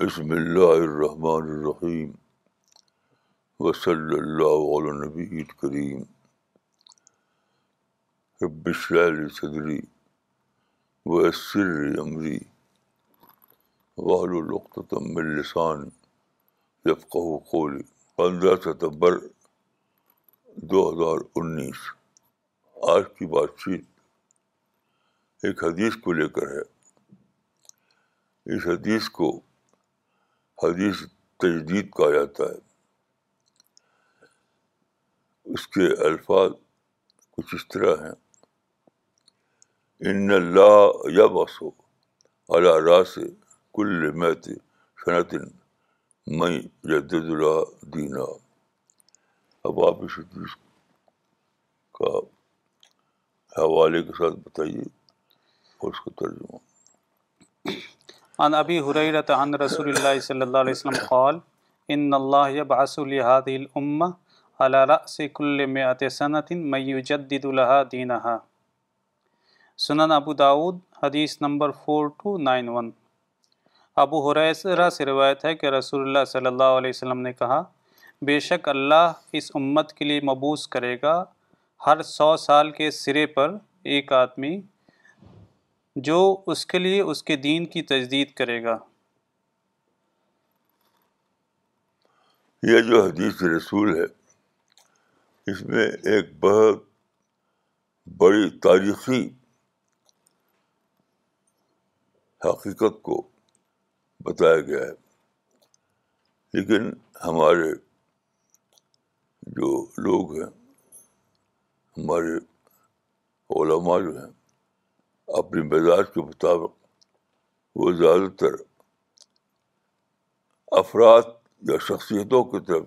بسم اللہ الرحمن الرحیم وصلی اللہ علیہ نبی کریم الکریم علی صدری ویسر عمری وحرختم یفقہ قولی پندرہ ستمبر دو ہزار انیس آج کی بات چیت ایک حدیث کو لے کر ہے اس حدیث کو حدیث تجدید کہا جاتا ہے اس کے الفاظ کچھ اس طرح ہیں ان اللہ یا بسو اللہ را سے کل میت صنعت میں جدید اللہ دینا اب آپ اس حدیث کا حوالے کے ساتھ بتائیے اور اس کا ترجمہ عن ابی حریرت عن رسول اللہ صلی اللہ علیہ وسلم قال ان اللہ یبعث الامه على راس كل 100 سنه من يجدد لها دينها سنن ابو داود حدیث نمبر 4291 ابو حریرہ سے روایت ہے کہ رسول اللہ صلی اللہ علیہ وسلم نے کہا بے شک اللہ اس امت کے لیے مبوس کرے گا ہر سو سال کے سرے پر ایک آدمی جو اس کے لیے اس کے دین کی تجدید کرے گا یہ جو حدیث رسول ہے اس میں ایک بہت بڑی تاریخی حقیقت کو بتایا گیا ہے لیکن ہمارے جو لوگ ہیں ہمارے علماء جو ہیں اپنی مزاج کے مطابق وہ زیادہ تر افراد یا شخصیتوں کی طرف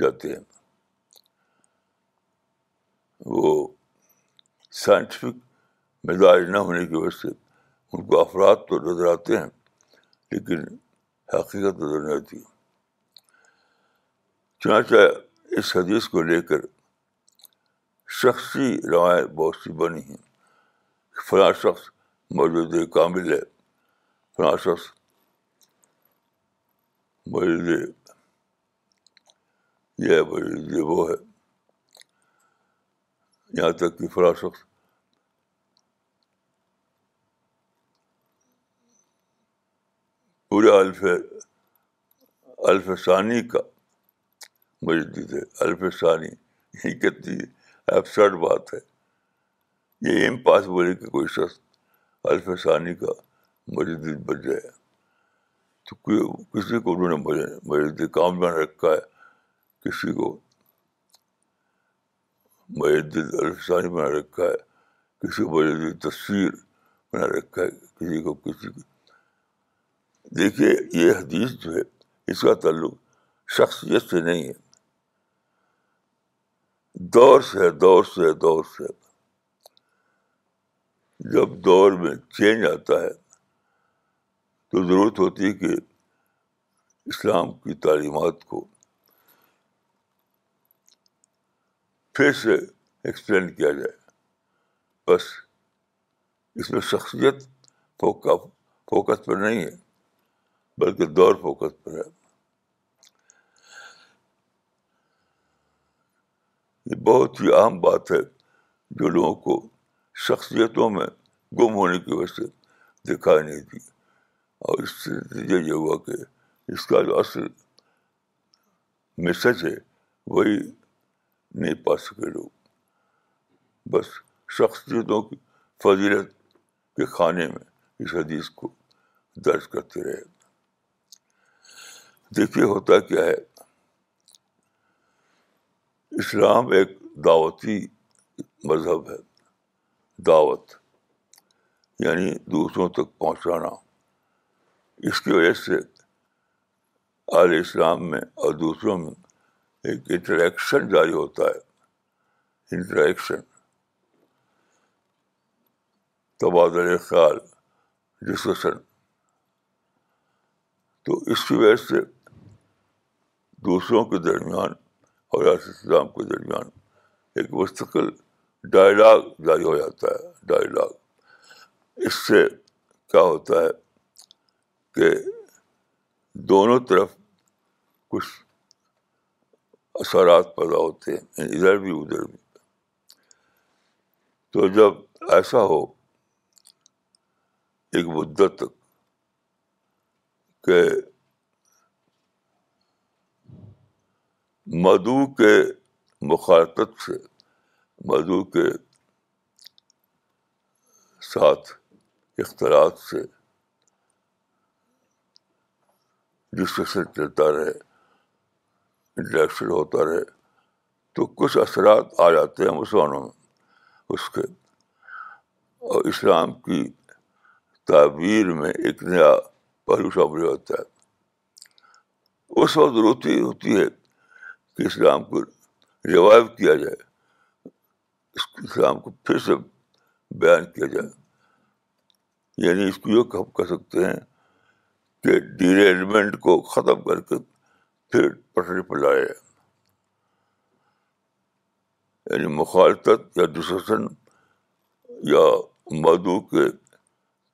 جاتے ہیں وہ سائنٹیفک مزاج نہ ہونے کی وجہ سے ان کو افراد تو نظر آتے ہیں لیکن حقیقت نظر نہیں آتی چنانچہ اس حدیث کو لے کر شخصی روایت بہت سی بنی ہیں فلاں شخص موجود کامل ہے فلاں شخص موجود یہ موجود وہ ہے یہاں تک کہ فلاں شخص پورے الف الف ثانی کا الف ثانی یہ کتنی ابسرڈ بات ہے یہ امپاسبل ہے کہ کوئی شخص ثانی کا مجھ بچ جائے تو کسی کو انہوں نے الفسانی بنا رکھا ہے کسی کو تصویر بنا رکھا ہے کسی کو کسی کو دیکھیے یہ حدیث جو ہے اس کا تعلق شخصیت سے نہیں ہے دور سے دور سے دور سے جب دور میں چینج آتا ہے تو ضرورت ہوتی ہے کہ اسلام کی تعلیمات کو پھر سے ایکسپلین کیا جائے بس اس میں شخصیت فوکس پر نہیں ہے بلکہ دور فوکس پر ہے یہ بہت ہی اہم بات ہے جو لوگوں کو شخصیتوں میں گم ہونے کی وجہ سے دکھائی نہیں دی اور اس سے نتیجہ یہ ہوا کہ اس کا جو اصل میسج ہے وہی نہیں پا سکے لوگ بس شخصیتوں کی فضیلت کے کھانے میں اس حدیث کو درج کرتے رہے دیکھیے ہوتا کیا ہے اسلام ایک دعوتی مذہب ہے دعوت یعنی دوسروں تک پہنچانا اس کی وجہ سے علیہ اسلام میں اور دوسروں میں ایک انٹریکشن جاری ہوتا ہے انٹریکشن تبادل خیال ڈسکشن تو اس کی وجہ سے دوسروں کے درمیان اور آس اسلام کے درمیان ایک مستقل ڈائلاگ جاری ہو جاتا ہے ڈائلاگ اس سے کیا ہوتا ہے کہ دونوں طرف کچھ اثرات پیدا ہوتے ہیں یعنی ادھر بھی ادھر بھی تو جب ایسا ہو ایک مدت تک کہ مدو کے مخالطت سے موضوع کے ساتھ اختلاط سے ڈسکشن چلتا رہے انٹریکشن ہوتا رہے تو کچھ اثرات آ جاتے ہیں مسلمانوں میں اس کے اور اسلام کی تعبیر میں ایک نیا پہلو شامل ہوتا ہے اس وقت ہی ہوتی ہے کہ اسلام کو ریوائو کیا جائے شام کو پھر سے بیان کیا جائے یعنی اس کو یہ کہہ سکتے ہیں کہ ڈیریجمنٹ کو ختم کر کے پھر پٹری پر لائے یعنی مخالفت یا ڈسن یا مدعو کے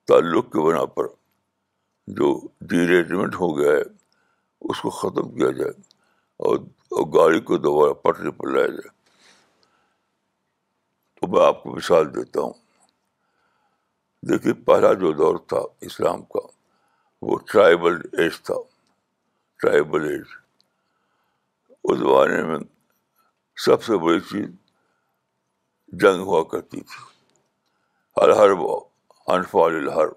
تعلق کے بنا پر جو ڈیریجمنٹ ہو گیا ہے اس کو ختم کیا جائے اور گاڑی کو دوبارہ پٹری پر لایا جائے میں آپ کو مثال دیتا ہوں دیکھیے پہلا جو دور تھا اسلام کا وہ ٹرائبل ایج تھا ٹرائبل ایج اس زمانے میں سب سے بڑی چیز جنگ ہوا کرتی تھی ہر ہر انفال ہر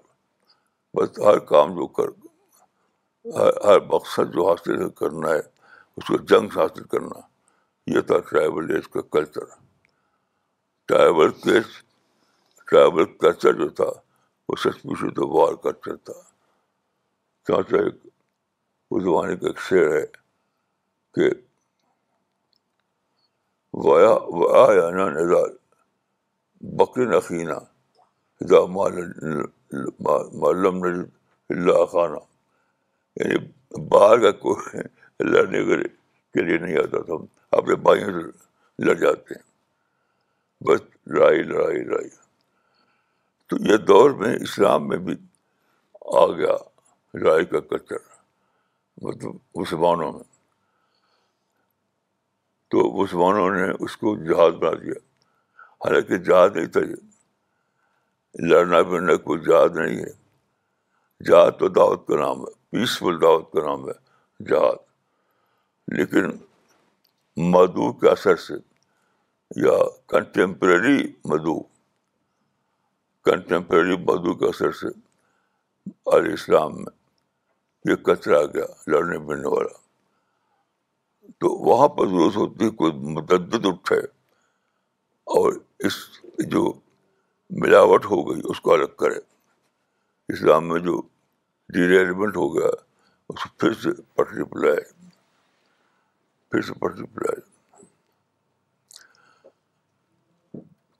بس ہر کام جو کر ہر مقصد جو حاصل کرنا ہے اس کو جنگ سے حاصل کرنا یہ تھا ٹرائبل ایج کا culture tribal case tribal culture جو تھا وہ سچ پوچھو تو وار کلچر تھا چانچہ ایک اس زمانے کا ایک شعر ہے کہ وایا وایا نا نظار بکر نقینہ ہدا معلم اللہ خانہ یعنی باہر کا کوئی لڑنے کے لیے نہیں آتا تھا اپنے بھائیوں سے لڑ جاتے ہیں بس لڑائی لڑائی لڑائی تو یہ دور میں اسلام میں بھی آ گیا لڑائی کا کلچر مطلب مسلمانوں میں تو مسلمانوں نے اس کو جہاز بنا دیا حالانکہ جہاد نہیں تھا یہ لڑنا پڑنا کوئی جہاد نہیں ہے جہاز تو دعوت کا نام ہے پیسفل دعوت کا نام ہے جہاد لیکن مذوق کے اثر سے یا کنٹمپریری مدو کنٹمپریری مدو کے اثر سے علیہ اسلام میں یہ کچرا آ گیا لڑنے پڑنے والا تو وہاں پر ضرورت ہوتی ہے کوئی متعدد اٹھے اور اس جو ملاوٹ ہو گئی اس کو الگ کرے اسلام میں جو ڈیریلیمنٹ ہو گیا اس کو پھر سے پٹری پلائے پھر سے پٹری پلائے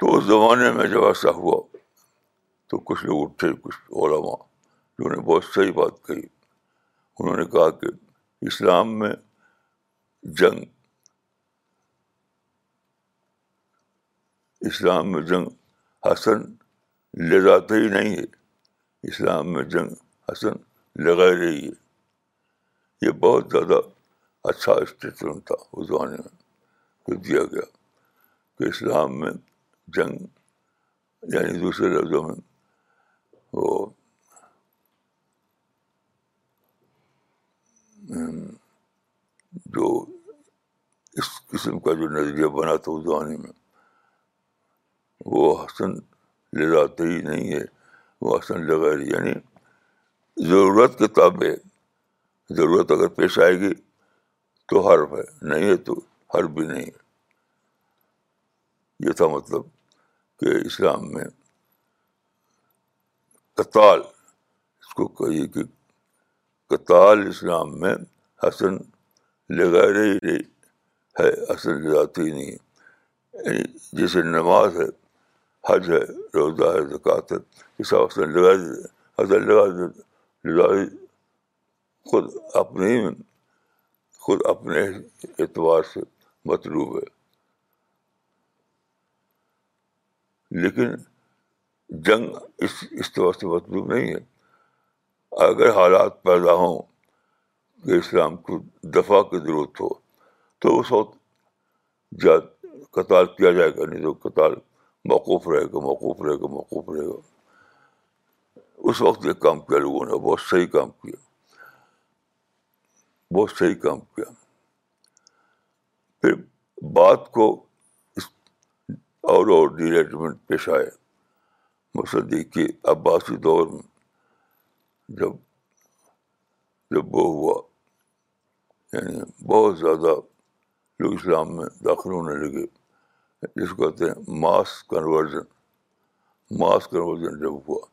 تو اس زمانے میں جب ایسا ہوا تو کچھ لوگ اٹھے کچھ علما جنہوں نے بہت صحیح بات کہی انہوں نے کہا کہ اسلام میں جنگ اسلام میں جنگ حسن لے جاتے ہی نہیں ہے اسلام میں جنگ حسن لگائی رہی ہے یہ بہت زیادہ اچھا اسٹیٹمنٹ تھا اس زمانے میں جو دیا گیا کہ اسلام میں جنگ یعنی دوسرے لفظوں میں وہ جو اس قسم کا جو نظریہ بنا تھا اس زمانے میں وہ حسن لے ہی نہیں ہے وہ حسن لغیر یعنی ضرورت کے تابع ضرورت اگر پیش آئے گی تو حرف ہے نہیں ہے تو حرف بھی نہیں ہے یہ تھا مطلب کہ اسلام میں کتال اس کو کہیے کہ قطال اسلام میں حسن لگا رہی رہی ہے حسن لگاتی نہیں یعنی جیسے نماز ہے حج ہے روزہ ہے زکوٰۃ ہے جیسا حسن لگا حسن لگا خود اپنے خود اپنے اعتبار سے مطلوب ہے لیکن جنگ اس اس سے مطلوب نہیں ہے اگر حالات پیدا ہوں کہ اسلام کو دفاع کی ضرورت ہو تو اس وقت جات قطال کیا جائے گا نہیں تو قطال موقوف رہے گا موقوف رہے گا موقوف رہے گا اس وقت یہ کام کیا لوگوں نے بہت صحیح کام کیا بہت صحیح کام کیا پھر بات کو اور اور ڈیلیٹمنٹ پیش آئے مقصد یہ کہ عباسی دور میں جب جب وہ ہوا یعنی بہت زیادہ لوگ اسلام میں داخل ہونے لگے جس کو کہتے ہیں ماس کنورژن ماس کنورژن جب ہوا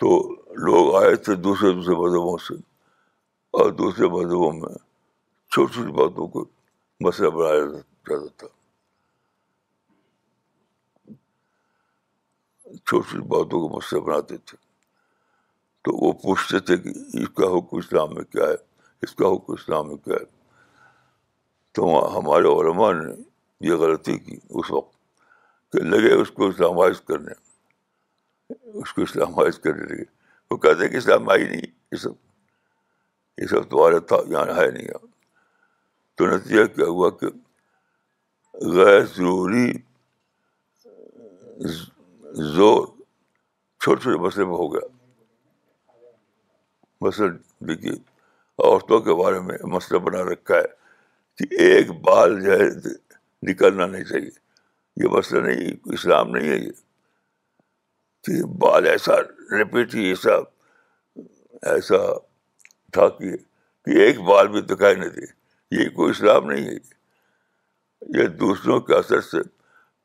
تو لوگ آئے تھے دوسرے دوسرے مذہبوں سے اور دوسرے مذہبوں میں چھوٹی چھوٹی باتوں کو مسئلہ بنایا جاتا تھا چھوٹی چھوٹی باتوں کو مسئلہ بناتے تھے تو وہ پوچھتے تھے کہ اس کا حکم اسلام میں کیا ہے اس کا حکم اسلام میں کیا ہے تو ہمارے علماء نے یہ غلطی کی اس وقت کہ لگے اس کو اسلام کرنے اس کو اسلام کرنے لگے وہ کہتے ہیں کہ اسلام آئی نہیں یہ سب یہ سب تمہارا یہاں ہے نہیں تو نتیجہ کیا ہوا کہ غیر ضروری زور چھوٹے چھوٹے مسئلے میں ہو گیا مثلاً دیکھیے عورتوں کے بارے میں مسئلہ بنا رکھا ہے کہ ایک بال جو ہے نکلنا نہیں چاہیے یہ مسئلہ نہیں اسلام نہیں ہے یہ کہ بال ایسا ریپیٹ ہی ایسا ایسا تھا کہ ایک بال بھی دکھائی نہیں دے یہ کوئی اسلام نہیں ہے یہ دوسروں کے اثر سے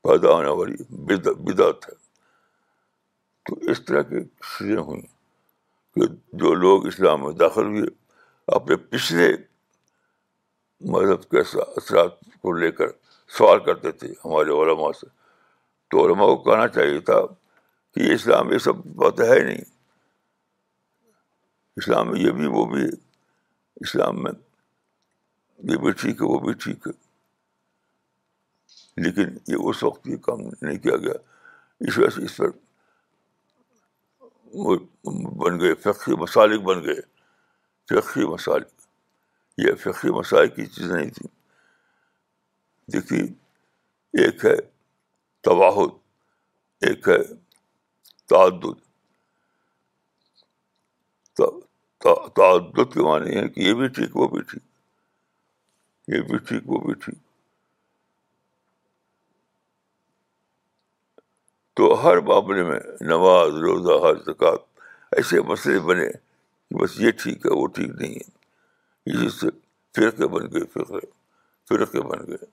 پیدا ہونے والی بدعت ہے تو اس طرح کی چیزیں ہوئیں کہ جو لوگ اسلام میں داخل ہوئے اپنے پچھلے مذہب کے اثرات کو لے کر سوال کرتے تھے ہمارے علماء سے تو علماء کو کہنا چاہیے تھا کہ اسلام یہ سب بات ہے ہی نہیں اسلام میں یہ بھی وہ بھی اسلام میں یہ بھی ٹھیک ہے وہ بھی ٹھیک ہے لیکن یہ اس وقت یہ کام نہیں کیا گیا اس وجہ سے اس پر بن گئے فقی مسالک بن گئے فقی مسالک یہ فقی مسالک کی چیز نہیں تھی دیکھیے ایک ہے تواہد ایک ہے تعدد تعدد کے معنی ہے کہ یہ بھی ٹھیک وہ بھی ٹھیک یہ بھی ٹھیک وہ بھی ٹھیک تو ہر معاملے میں نماز روزہ ہر زکوٰۃ ایسے مسئلے بنے کہ بس یہ ٹھیک ہے وہ ٹھیک نہیں ہے اسی سے فرقے بن گئے فرقے فرقے بن گئے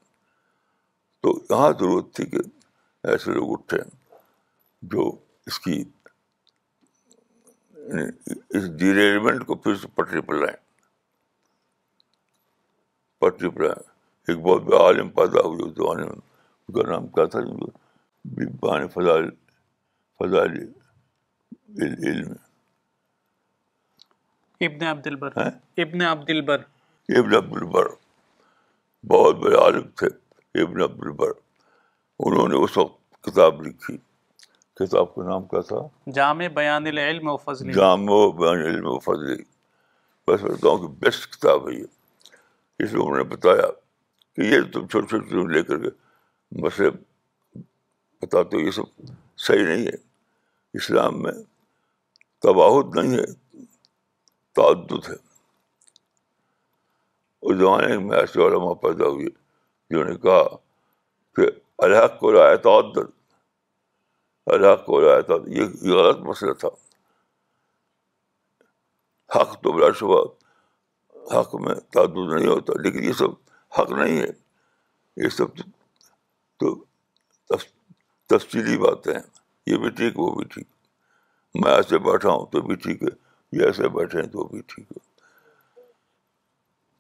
تو یہاں ضرورت تھی کہ ایسے لوگ اٹھے جو اس کی یعنی اس ڈیریجمنٹ کو پھر سے پٹری پر لائیں پٹری پر لائیں ایک بہت بڑا عالم پیدا ہوئے اس زمانے میں اس کا نام کیا تھا بان فضائل فضائل علم ابن عبد البر ہاں؟ ابن عبد البر ابن عبد البر بہت بڑے عالم تھے ابن عبد البر انہوں نے اس وقت کتاب لکھی کتاب کا نام کیا تھا جامع بیان العلم و فضل جامع بیان العلم و فضل بس میں کہوں کہ بیسٹ کتاب ہے یہ اس میں انہوں نے بتایا کہ یہ تم چھوٹے چھوٹے لے کر کے مسئلے بتاتے تو یہ سب صحیح نہیں ہے اسلام میں تباہد نہیں ہے تعدد ہے اس زمانے میں ایسے علماء پیدا ہوئے جنہوں نے کہا کہ الحق کو رائے تعدد الحق کو رائے تعدد یہ غلط مسئلہ تھا حق تو بلا شبہ حق میں تعدد نہیں ہوتا لیکن یہ سب حق نہیں ہے یہ سب تو تفصیلی باتیں یہ بھی ٹھیک وہ بھی ٹھیک میں ایسے بیٹھا ہوں تو بھی ٹھیک ہے یہ ایسے بیٹھے ہیں تو بھی ٹھیک ہے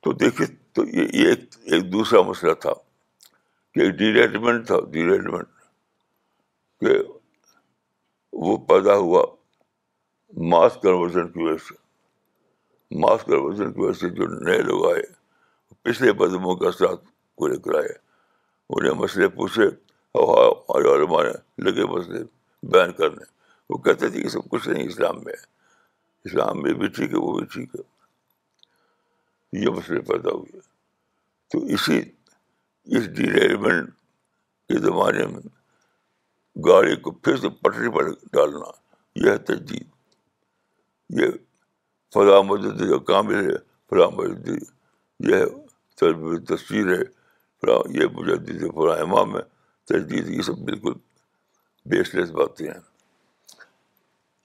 تو دیکھیے تو یہ ایک ایک دوسرا مسئلہ تھا کہ ایک ڈیریجمنٹ تھا ڈیریجمنٹ کہ وہ پیدا ہوا ماس کنورژن کی وجہ سے ماس کنورژن کی وجہ سے جو نئے لوگ آئے پچھلے بدموں کا ساتھ کو لے کر آئے انہیں مسئلے پوچھے علماء ہمارے لگے مسئلے بین کرنے وہ کہتے تھے کہ سب کچھ نہیں اسلام میں اسلام میں بھی ٹھیک ہے وہ بھی ٹھیک ہے یہ مسئلے پیدا ہوئے تو اسی اس ڈیریلمنٹ کے زمانے میں گاڑی کو پھر سے پٹری پر ڈالنا یہ ہے تجدید یہ فلاح مدد کا کامل ہے فلاح مدد یہ تصویر ہے فلاں یہ مجدد فلاں امام ہے تجدید یہ سب بالکل بیس لیس باتیں ہیں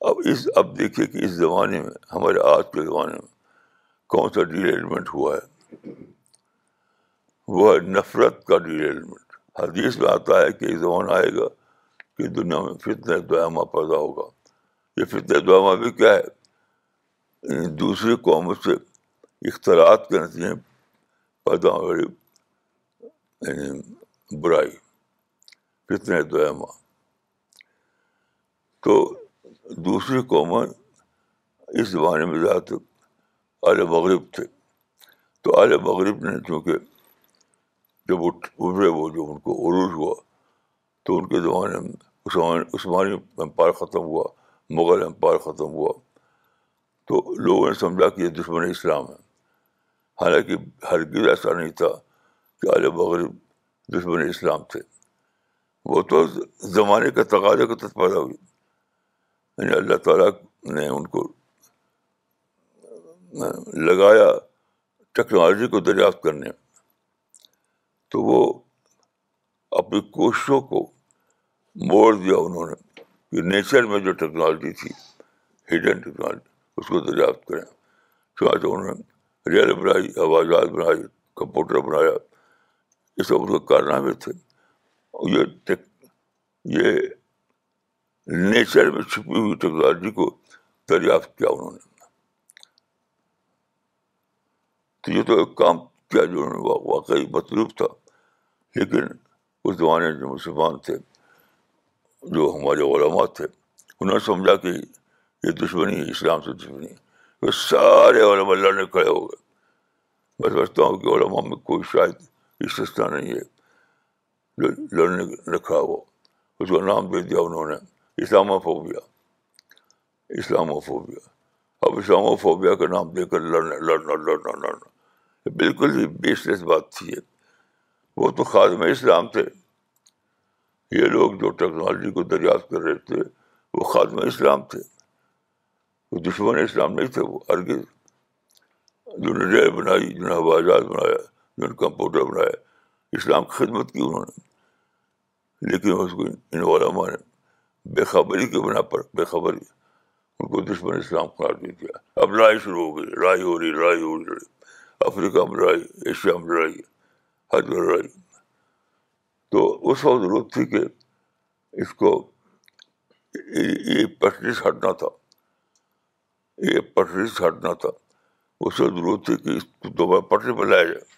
اب اس اب دیکھیے کہ اس زمانے میں ہمارے آج کے زمانے میں کون سا ڈیلیلمنٹ ہوا ہے وہ ہے نفرت کا ڈیلیلمنٹ حدیث میں آتا ہے کہ ایک زمانہ آئے گا کہ دنیا میں فتنہ دعامہ پیدا ہوگا یہ فتنہ دعامہ بھی کیا ہے یعنی دوسری قوموں سے اختراعات کے نتیجے پیدا ہو یعنی برائی اتنے ماں تو دوسری قومن اس زمانے میں زیادہ تر آل مغرب تھے تو آل مغرب نے چونکہ جب وہ ابھرے وہ جو ان کو عروج ہوا تو ان کے زمانے میں عثمان عثمانی امپائر ختم ہوا مغل امپائر ختم ہوا تو لوگوں نے سمجھا کہ یہ دشمن اسلام ہے حالانکہ ہرگز ایسا نہیں تھا کہ آل مغرب دشمن اسلام تھے وہ تو زمانے کے تقاضے کا پیدا ہوئی یعنی اللہ تعالیٰ نے ان کو لگایا ٹیکنالوجی کو دریافت کرنے تو وہ اپنی کوششوں کو موڑ دیا انہوں نے کہ نیچر میں جو ٹیکنالوجی تھی ہڈن ٹیکنالوجی اس کو دریافت کریں چنانچہ انہوں نے ریل بنائی ہوا جہاز بنائی کمپیوٹر بنایا یہ سب ان کے کارنامے تھے یہ نیچر میں چھپی ہوئی ٹیکنالوجی کو دریافت کیا انہوں نے تو یہ تو ایک کام کیا جو انہوں نے واقعی مطلوب تھا لیکن اس زمانے جو مسلمان تھے جو ہمارے علماء تھے انہوں نے سمجھا کہ یہ دشمنی ہے اسلام سے دشمنی ہے سارے علم اللہ نے کھڑے ہو گئے میں سمجھتا ہوں کہ علماء میں کوئی شاید اس سستا نہیں ہے لڑنے رکھا وہ اس کا نام دے دیا انہوں نے اسلام فوبیا اسلام فوبیا اب اسلام فوبیا کا نام دے کر لڑنا لڑنا لڑنا لڑنا بالکل ہی بیسلیس بات تھی وہ تو خادم اسلام تھے یہ لوگ جو ٹیکنالوجی کو دریافت کر رہے تھے وہ خادم اسلام تھے وہ دشمن اسلام نہیں تھے وہ ارگز جو ریل بنائی جنہوں نے ہوائی جہاز بنایا جنہوں نے کمپیوٹر بنایا اسلام کی خدمت کی انہوں نے لیکن اس کو ان علماء بے خبری کے بنا پر بے خبری ان کو دشمن اسلام قرار دے دیا اب لڑائی شروع ہو گئی لڑائی ہو رہی لڑائی ہو رہی افریقہ میں لڑائی ایشیا میں لڑائی حج میں لڑائی تو اس وقت ضرورت تھی کہ اس کو یہ پٹری ہٹنا تھا یہ پٹری چھٹنا تھا اس وقت ضرورت تھی کہ اس کو دوبارہ پٹری پہ لایا جائے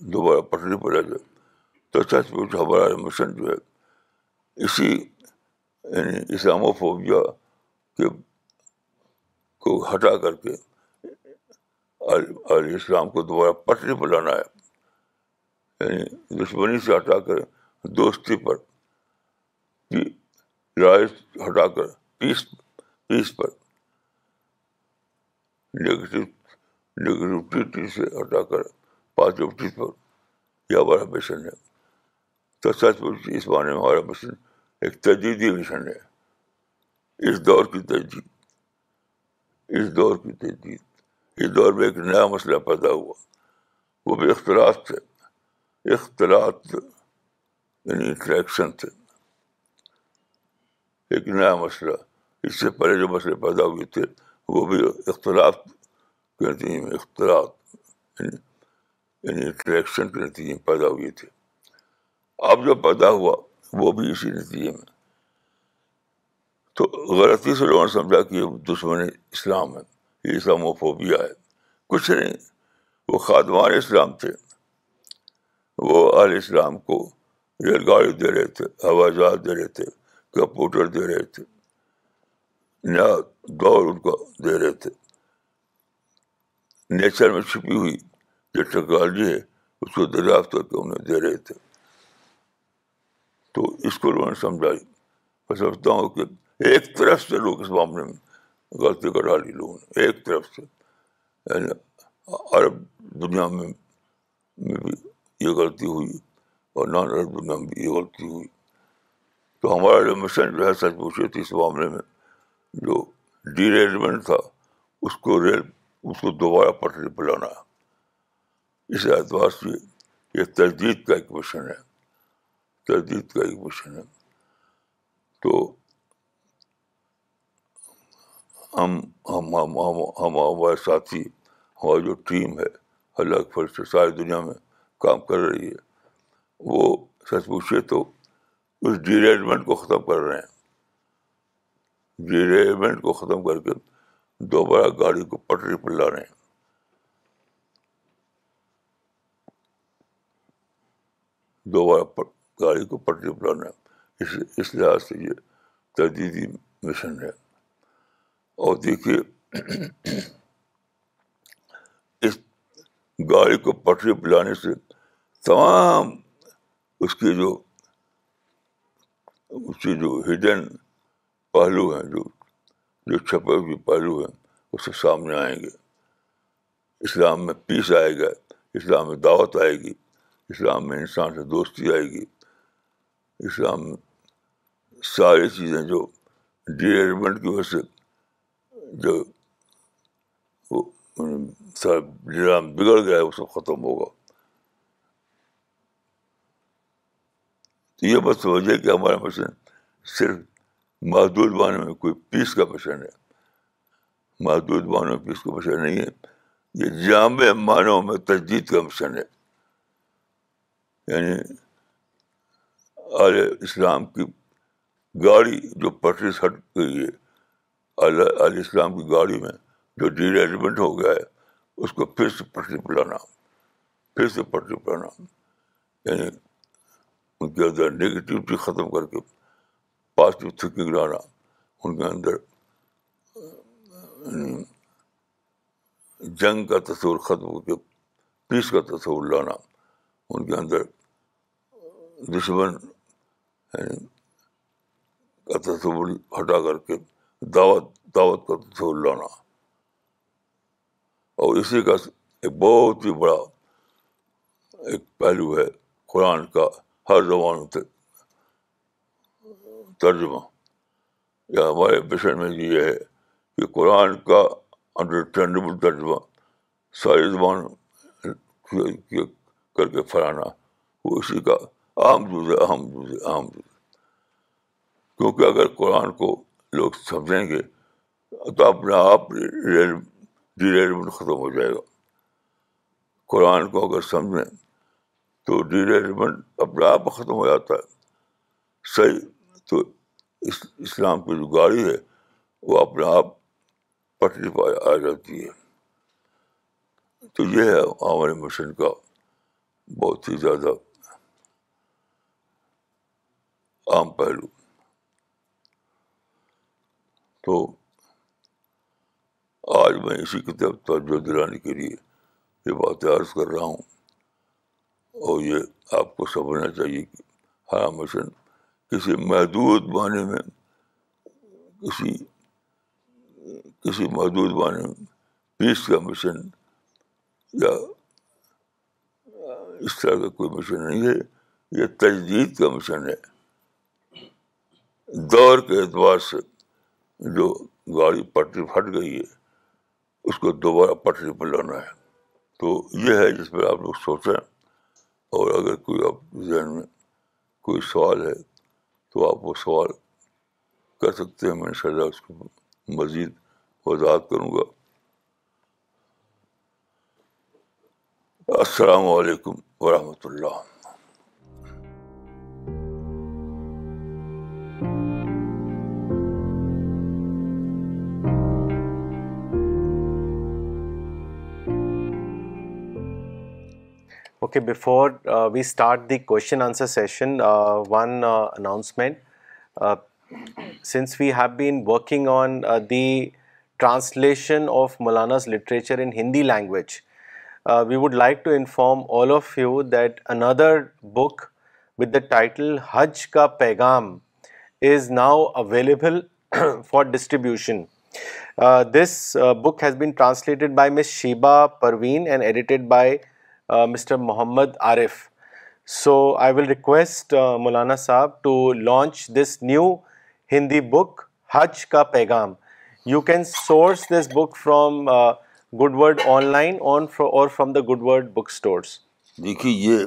دوبارہ پٹری آ جائے تو سچ چھوٹ ہمارا مشن جو ہے اسی یعنی اسلام و فوبیا کے کو ہٹا کر کے علیہ اسلام کو دوبارہ پٹری پر لانا ہے یعنی دشمنی سے ہٹا کر دوستی پر لڑائی ہٹا کر پیس پیس پر نگیٹیو نگیٹیوٹی سے ہٹا کر پر یہ ہمارا مشن ہے تو سچ مچ اس معنی ہمارا مشن ایک تجدیدی مشن ہے اس دور کی تجدید اس دور کی تجدید اس دور میں ایک نیا مسئلہ پیدا ہوا وہ بھی اختلاط تھے اختلاط یعنی انٹریکشن تھے ایک نیا مسئلہ اس سے پہلے جو مسئلے پیدا ہوئے تھے وہ بھی اختلاط کہتے ہیں اختلاط یعنی یعنی انٹریکشن کے نتیجے میں پیدا ہوئے تھے اب جو پیدا ہوا وہ بھی اسی نتیجے میں تو غلطی سے لوگوں نے سمجھا کہ دشمن اسلام ہے یہ اسلام و فوبیا ہے کچھ نہیں وہ خادمان اسلام تھے وہ علیہ اسلام کو ریل گاڑی دے رہے تھے ہوا جہاز دے رہے تھے کمپیوٹر دے رہے تھے نیا دور ان کو دے رہے تھے نیچر میں چھپی ہوئی جو ٹیکنالوجی ہے اس کو دریافت کر کے انہیں دے رہے تھے تو اس کو لوگوں نے سمجھائی میں سمجھتا ہوں کہ ایک طرف سے لوگ اس معاملے میں غلطی کرا لی لوگوں نے ایک طرف سے عرب دنیا میں بھی یہ غلطی ہوئی اور نان عرب دنیا میں بھی یہ غلطی ہوئی تو ہمارا جو مشن جو ہے سچ پوچھے تھے اس معاملے میں جو ڈی ریلمنٹ تھا اس کو ریل اس کو دوبارہ پٹری پلانا اس اعتبار سے یہ تجدید کا ایک مشن ہے تجدید کا ایک مشن ہے تو ہم ہم ہمارے ساتھی ہماری جو ٹیم ہے اللہ فرش سے ساری دنیا میں کام کر رہی ہے وہ سچ پوچھے تو اس ڈیریجمنٹ کو ختم کر رہے ہیں ڈیریجمنٹ کو ختم کر کے دوبارہ گاڑی کو پٹری پر لا رہے ہیں دوبارہ گاڑی کو پٹری پلانا اس اس لحاظ سے یہ تجدیدی مشن ہے اور دیکھیے اس گاڑی کو پٹری پلانے سے تمام اس کے جو اس کے جو ہڈن پہلو ہیں جو جو چھپے ہوئے پہلو ہیں اس سے سامنے آئیں گے اسلام میں پیس آئے گا اسلام میں دعوت آئے گی اسلام میں انسان سے دوستی آئے گی اسلام میں ساری چیزیں جو ڈیریمنٹ کی وجہ سے جو بگڑ گیا ہے وہ سب ختم ہوگا یہ بس سمجھے کہ ہمارا مشن صرف محدود معنی میں کوئی پیس کا مشن ہے محدود بانوں میں پیس کا مشن نہیں ہے یہ جامع معنوں میں تجدید کا مشن ہے یعنی علیہ اسلام کی گاڑی جو پٹری سے ہٹ گئی ہے علیہ اسلام کی گاڑی میں جو ڈیجمنٹ ہو گیا ہے اس کو پھر سے پٹری پلانا پھر سے پٹری پلانا یعنی ان کے اندر نگیٹیوٹی ختم کر کے پازیٹیو تھنکنگ لانا ان کے اندر یعنی جنگ کا تصور ختم ہو کے پیس کا تصور لانا ان کے اندر دشمن یعنی تصور ہٹا کر کے دعوت دعوت کا تصور لانا اور اسی کا ایک بہت ہی بڑا ایک پہلو ہے قرآن کا ہر زبان ترجمہ یا ہمارے بشن میں یہ ہے کہ قرآن کا انڈرسٹینڈیبل ترجمہ ساری زبان کر کے پھیلانا وہ اسی کا عام آم جزے احمدے عام جدے کیونکہ اگر قرآن کو لوگ سمجھیں گے تو اپنے آپ ڈیریلمنٹ جی ختم ہو جائے گا قرآن کو اگر سمجھیں تو ڈیریلمنٹ جی اپنے آپ ختم ہو جاتا ہے صحیح تو اسلام کی جو گاڑی ہے وہ اپنے آپ پٹری پر آ جاتی ہے تو یہ ہے ہمارے مشن کا بہت ہی زیادہ عام پہلو تو آج میں اسی کتاب توجہ دلانے کے لیے یہ بات عرض کر رہا ہوں اور یہ آپ کو سمجھنا چاہیے کہ ہر ہاں، مشن کسی محدود معنی میں کسی کسی محدود معنی میں پیس کا مشن یا اس طرح کا کوئی مشن نہیں ہے یہ تجدید کا مشن ہے دور کے اعتبار سے جو گاڑی پٹری پھٹ گئی ہے اس کو دوبارہ پٹری پر لانا ہے تو یہ ہے جس پہ آپ لوگ سوچیں اور اگر کوئی آپ ذہن میں کوئی سوال ہے تو آپ وہ سوال کر سکتے ہیں میں ان شاء اللہ اس کو مزید وضاحت کروں گا السلام علیکم ورحمۃ اللہ okay before we start the question answer session one announcement since we have been working on the translation of Maulana's literature in Hindi language we would like to inform all of you that another book with the title حج کا پیغام is now available for distribution this book has been translated by miss Shiba Parveen and edited by mister Mohammad Arif so I will request مولانا صاحب to launch this new Hindi book حج کا پیغام you can source this book from good word online on اور from the good word book stores دیکھیے یہ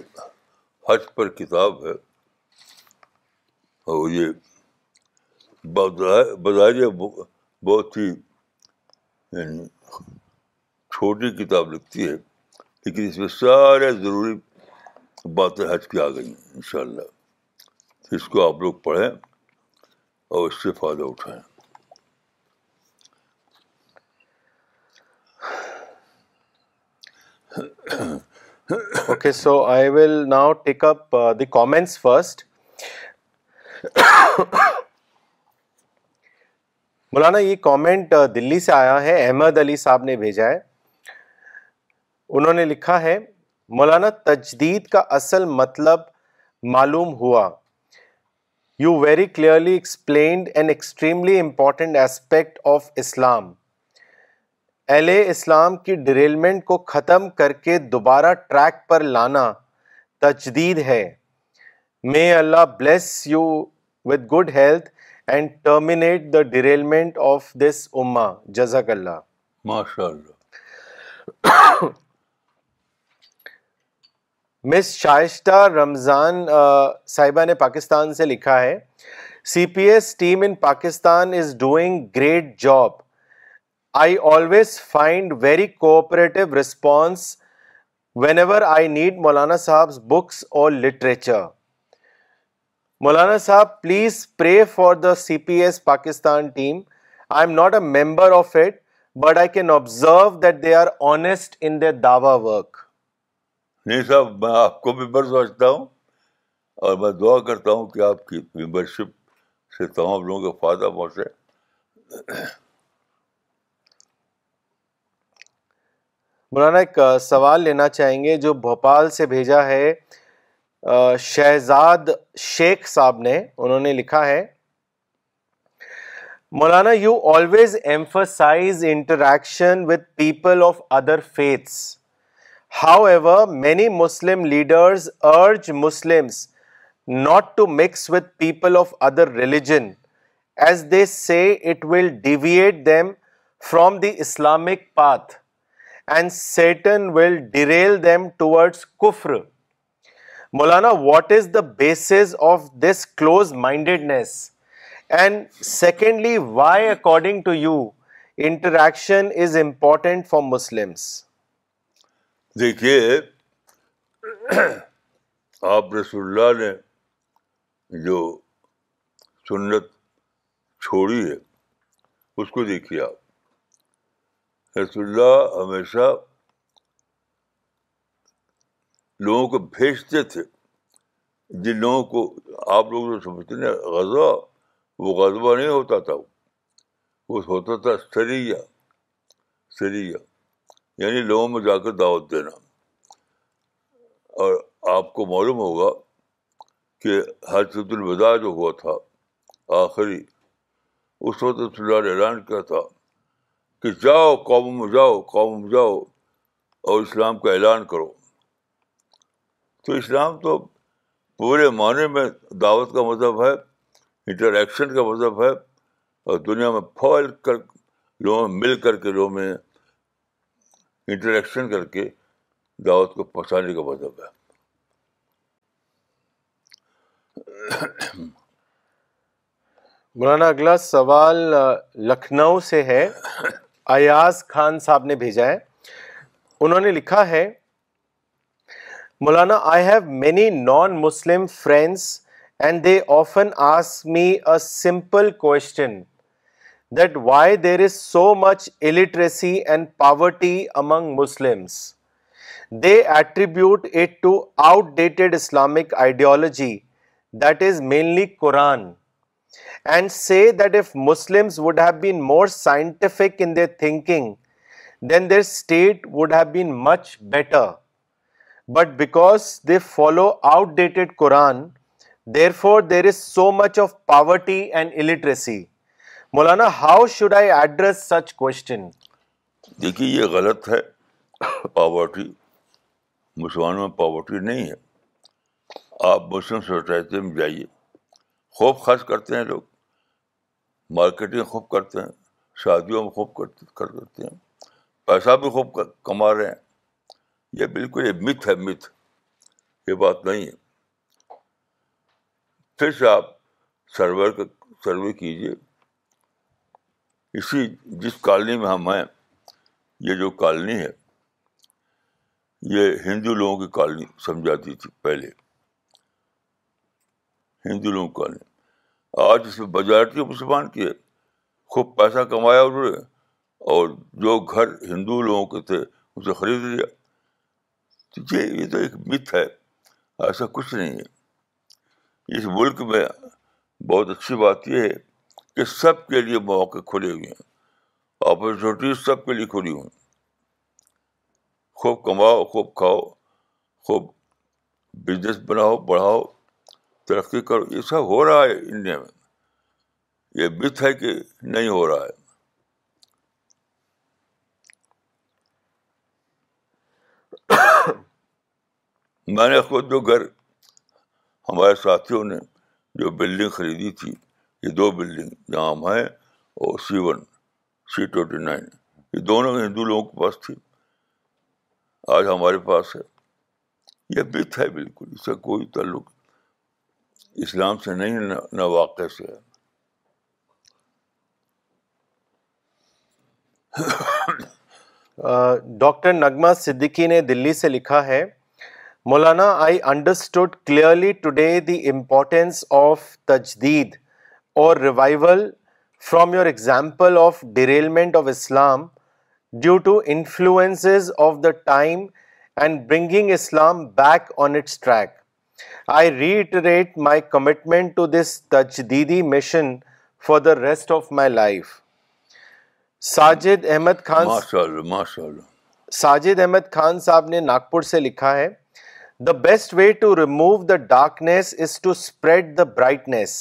حج پر کتاب ہے اور یہ بظاہر بہت ہی یعنی، چھوٹی کتاب لگتی ہے لیکن اس میں سارے ضروری باتیں حج کی آ گئی ہیں ان شاء اللہ اس کو آپ لوگ پڑھیں اور اس سے فائدہ اٹھائیں okay so I will now take up the comments first مولانا یہ کامنٹ دلی سے آیا ہے احمد علی صاحب نے بھیجا ہے انہوں نے لکھا ہے مولانا تجدید کا اصل مطلب معلوم ہوا you very clearly explained and extremely important aspect of اسلام ایل اسلام کی ڈریلمنٹ کو ختم کر کے دوبارہ ٹریک پر لانا تجدید ہے may Allah bless you with good health and terminate the derailment of this اما جزاک اللہ ماشاء اللہ مس شائشتہ رمضان صاحبہ نے پاکستان سے لکھا ہے C P S team in Pakistan is doing great job I always find very cooperative response whenever I need مولانا صاحب بکس اور لٹریچر مولانا صاحب please pray for the C P S Pakistan team I am not a member of it but I can observe that they are honest in the دعوی work نہیں صاحب میں آپ کو ممبر سمجھتا ہوں اور میں دعا کرتا ہوں کہ آپ کی ممبر شپ سے فائدہ پہنچے مولانا ایک سوال لینا چاہیں گے جو بھوپال سے بھیجا ہے شہزاد شیخ صاحب نے انہوں نے لکھا ہے مولانا you always emphasize interaction with people of other faiths However, many Muslim leaders urge Muslims not to mix with people of other religion, as they say it will deviate them from the Islamic path and Satan will derail them towards kufr. Maulana, what is the basis of this close-mindedness? And secondly, why, according to you, interaction is important for Muslims? دیکھیے آپ رسول اللہ نے جو سنت چھوڑی ہے اس کو دیکھیے آپ رسول اللہ ہمیشہ لوگوں کو بھیجتے تھے جن لوگوں کو آپ لوگ جو سمجھتے نا غزہ وہ غذبہ نہیں ہوتا تھا وہ ہوتا تھا سریا سریا یعنی لوگوں میں جا کر دعوت دینا اور آپ کو معلوم ہوگا کہ حضرت الوداع جو ہوا تھا آخری اس وقت اللہ نے اعلان کیا تھا کہ جاؤ قوم میں جاؤ قوم میں جاؤ اور اسلام کا اعلان کرو تو اسلام تو پورے معنی میں دعوت کا مذہب ہے انٹریکشن کا مذہب ہے اور دنیا میں پھیل کر لوگوں مل کر کے لوگوں میں انٹریکشن کر کے دعوت کو پہنچانے کا مطلب مولانا اگلا سوال لکھنؤ سے ہے ایاز خان صاحب نے بھیجا ہے انہوں نے لکھا ہے مولانا I have many non Muslim friends and they often ask me a simple question that why there is so much illiteracy and poverty among Muslims. They attribute it to outdated Islamic ideology, that is mainly Quran, and say that if Muslims would have been more scientific in their thinking, then their state would have been much better. But because they follow outdated Quran, therefore there is so much of poverty and illiteracy. Maulana how should I address such question دیکھیے یہ غلط ہے poverty مسلمانوں میں poverty نہیں ہے آپ Muslim society میں جائیے خوب خرچ کرتے ہیں لوگ مارکیٹنگ خوب کرتے ہیں شادیوں میں خوب خرچ کرتے ہیں پیسہ بھی خوب کما رہے ہیں یہ بالکل یہ متھ ہے متھ یہ بات نہیں ہے پھر سے آپ سرور سروے کیجیے اسی جس کالنی میں ہم ہیں یہ جو کالنی ہے یہ ہندو لوگوں کی کالنی سمجھاتی تھی پہلے ہندو لوگوں کی کالنی آج اسے مسلمان کی ہے کیے خوب پیسہ کمایا نے اور جو گھر ہندو لوگوں کے تھے اسے خرید لیا تو جی، یہ تو ایک مت ہے ایسا کچھ نہیں ہے اس ملک میں بہت اچھی بات یہ ہے کہ سب کے لیے مواقع کھلے ہوئے ہیں اپرچونیٹیز سب کے لیے کھلی ہوئی ہیں خوب کماؤ خوب کھاؤ خوب بزنس بناؤ بڑھاؤ ترقی کرو یہ سب ہو رہا ہے انڈیا میں یہ بت ہے کہ نہیں ہو رہا ہے میں نے خود جو گھر ہمارے ساتھیوں نے جو بلڈنگ خریدی تھی یہ دو بلڈنگ نام ہے اور C one C twenty nine یہ دونوں ہندو لوگوں کے پاس تھی آج ہمارے پاس ہے یہ بت ہے بالکل اس کا کوئی تعلق اسلام سے نہیں نہ واقع سے ہے ڈاکٹر نگما صدیقی نے دلی سے لکھا ہے مولانا I understood clearly today the importance of تجدید اور revival from your example of derailment of Islam due to influence of the time and bringing Islam back on its track I reiterate my commitment to this تجدیدی mission for the rest of my life Sajid Ahmad Khan Sajid Ahmad Khan صاحب نے ناگپور سے لکھا ہے the best way to remove the darkness is to spread the brightness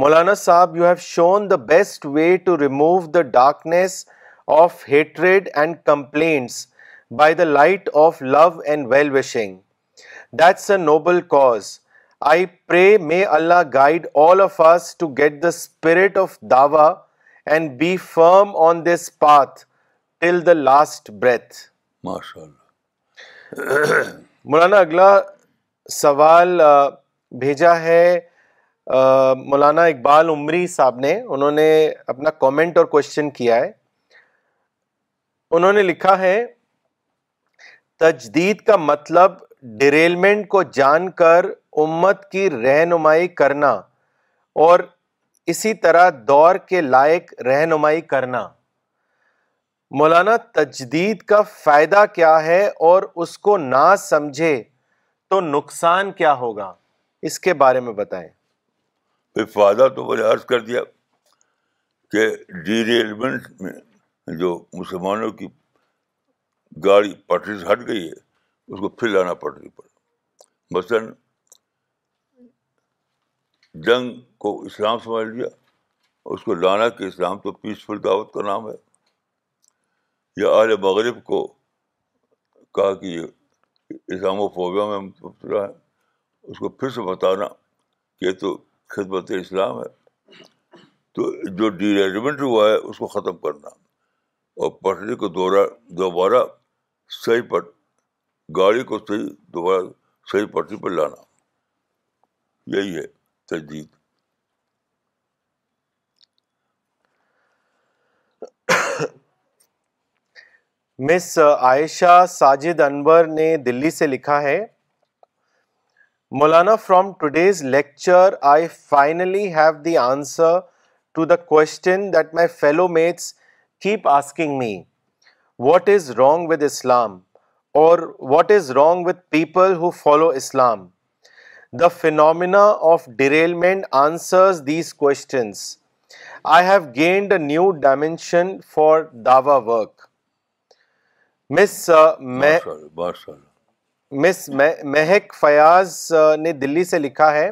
مولانا صاحب you have shown the best way to remove the darkness of hatred and complaints by the light of love and well wishing that's a noble cause I pray may Allah guide all of us to get the spirit of Dawa and be firm on this path till the last breath ماشاء اللہ مولانا اگلا سوال بھیجا ہے مولانا اقبال عمری صاحب نے انہوں نے اپنا کومنٹ اور کوشچن کیا ہے انہوں نے لکھا ہے تجدید کا مطلب ڈریلمنٹ کو جان کر امت کی رہنمائی کرنا اور اسی طرح دور کے لائق رہنمائی کرنا مولانا تجدید کا فائدہ کیا ہے اور اس کو نہ سمجھے تو نقصان کیا ہوگا اس کے بارے میں بتائیں فائدہ تو میں نے عرض کر دیا کہ ڈی ریلمنٹ میں جو مسلمانوں کی گاڑی پٹری سے ہٹ گئی ہے اس کو پھر لانا پٹری پڑ مثلاً جنگ کو اسلام سمجھ لیا اس کو لانا کہ اسلام تو پیسفل دعوت کا نام ہے یا اعلی مغرب کو کہا کہ یہ اسلام و فوبیا میں اس کو پھر سے بتانا کہ تو خدمت اسلام ہے تو جو ڈیریجمنٹ ہوا ہے اس کو ختم کرنا اور پٹری کو دوبارہ دوبارہ صحیح پٹ گاڑی کو صحیح دوبارہ صحیح پٹری پر لانا یہی ہے تجدید مس عائشہ ساجد انور نے دلی سے لکھا ہے Maulana, from today's lecture, I finally have the answer to the question that my fellow mates keep asking me. What is wrong with Islam? Or what is wrong with people who follow Islam? The phenomena of derailment answers these questions. I have gained a new dimension for Dawah work. Miss Marshall. Uh, مس مہک فیاض نے دلی سے لکھا ہے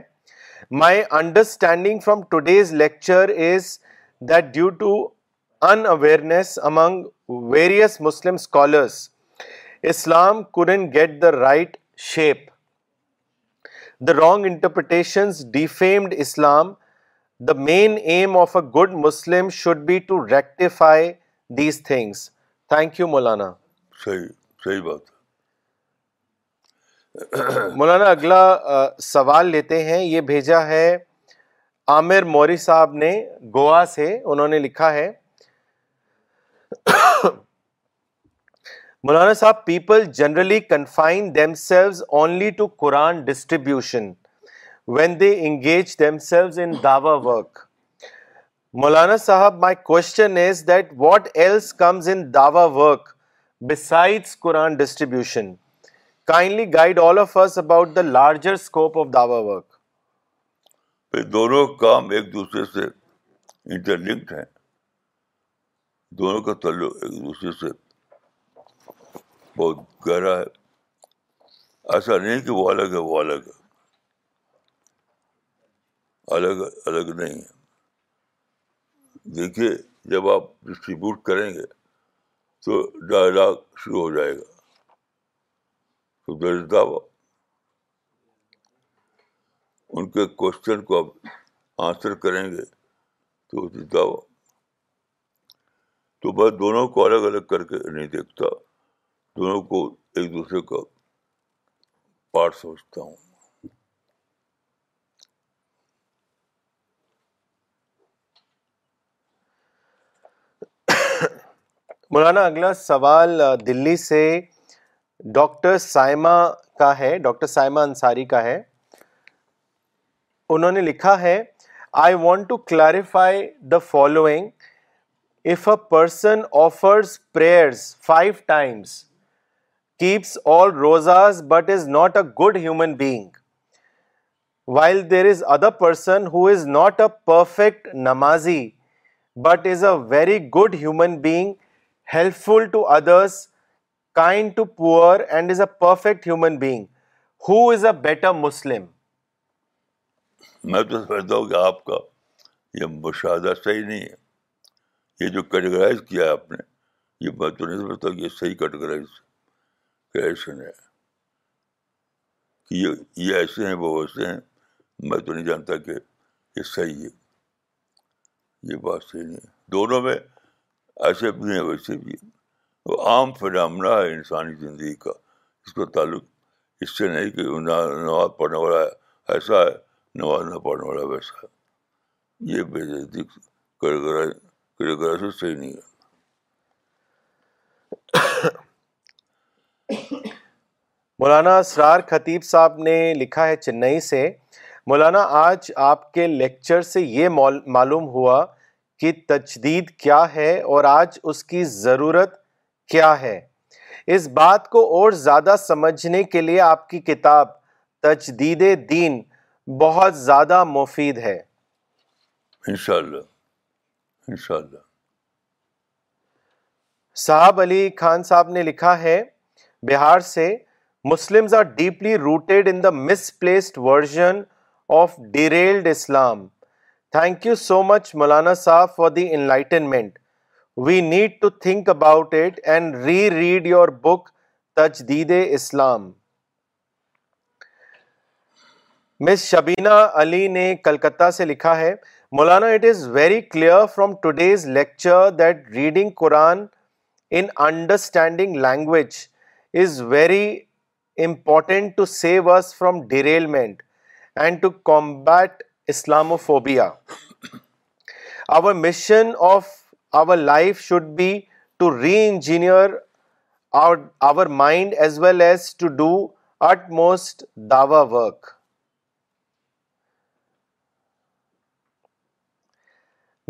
my understanding from today's lecture is that due to unawareness among various Muslim scholars Islam couldn't get the right shape the wrong interpretations defamed Islam the main aim of a good Muslim should be to rectify these things thank you مولانا صحیح صحیح بات ہے مولانا اگلا سوال لیتے ہیں یہ بھیجا ہے عامر موری صاحب نے گوا سے انہوں نے لکھا ہے مولانا صاحب people generally confine themselves only to Quran distribution when they engage themselves in Dawa work مولانا صاحب my question is that what else comes in Dawa work beside Quran distribution kindly guide all of us about the larger scope of Dawa work دونوں کام ایک دوسرے سے interlinked ہیں دونوں کا تعلق ایک دوسرے سے بہت گہرا ہے ایسا نہیں کہ وہ الگ ہے وہ الگ ہے الگ الگ نہیں ہے دیکھیے جب آپ ڈسٹریبیوٹ کریں گے تو ڈائلاگ شروع ہو جائے گا ہوا ان کے کوشچن کو آنسر کریں گے تو تو دونوں کو الگ الگ کر کے نہیں دیکھتا دونوں کو ایک دوسرے کا پارٹ سمجھتا ہوں مولانا اگلا سوال دلی سے ڈاکٹر سائما کا ہے ڈاکٹر سائما انساری کا ہے انہوں نے لکھا ہے I want to clarify the following if a person offers prayers five times keeps all روزاز but is not a good human being while there is other person who is not a perfect نمازی but is a very good human being helpful to others kind to poor and is a perfect human being who is a better Muslim میں تو سمجھتا ہوں کہ آپ کا یہ مشاہدہ صحیح نہیں ہے یہ جو کیٹیگرائز کیا ہے آپ نے یہ میں تو نہیں سمجھتا کہ یہ صحیح کیٹیگرائز ہے کہ یہ ایسے ہیں وہ ویسے ہیں میں تو نہیں جانتا کہ یہ صحیح ہے یہ بات صحیح نہیں ہے دونوں میں ایسے بھی ہیں ویسے بھی ہیں عام فنامنا ہے انسانی زندگی کا اس کا تعلق اس سے نہیں کہ پڑھنے والا ایسا ہے نہ پڑھنے والا ویسا ہے یہ بے صحیح نہیں ہے مولانا اسرار خطیب صاحب نے لکھا ہے چنئی سے مولانا آج آپ کے لیکچر سے یہ معلوم ہوا کہ تجدید کیا ہے اور آج اس کی ضرورت کیا ہے اس بات کو اور زیادہ سمجھنے کے لیے آپ کی کتاب تجدید دین بہت زیادہ مفید ہے انشاءاللہ انشاءاللہ صاحب علی خان صاحب نے لکھا ہے بہار سے Muslims are deeply rooted in the misplaced version of derailed Islam thank you so much مولانا صاحب for the enlightenment we need to think about it and reread your book تجدید اسلام مس شبینہ علی نے کلکتہ سے لکھا ہے مولانا it is very clear from today's lecture that reading Quran in understanding language is very important to save us from derailment and to compete Islamophobia mission of our life should be to reengineer our mind as well as to do it most Dawa work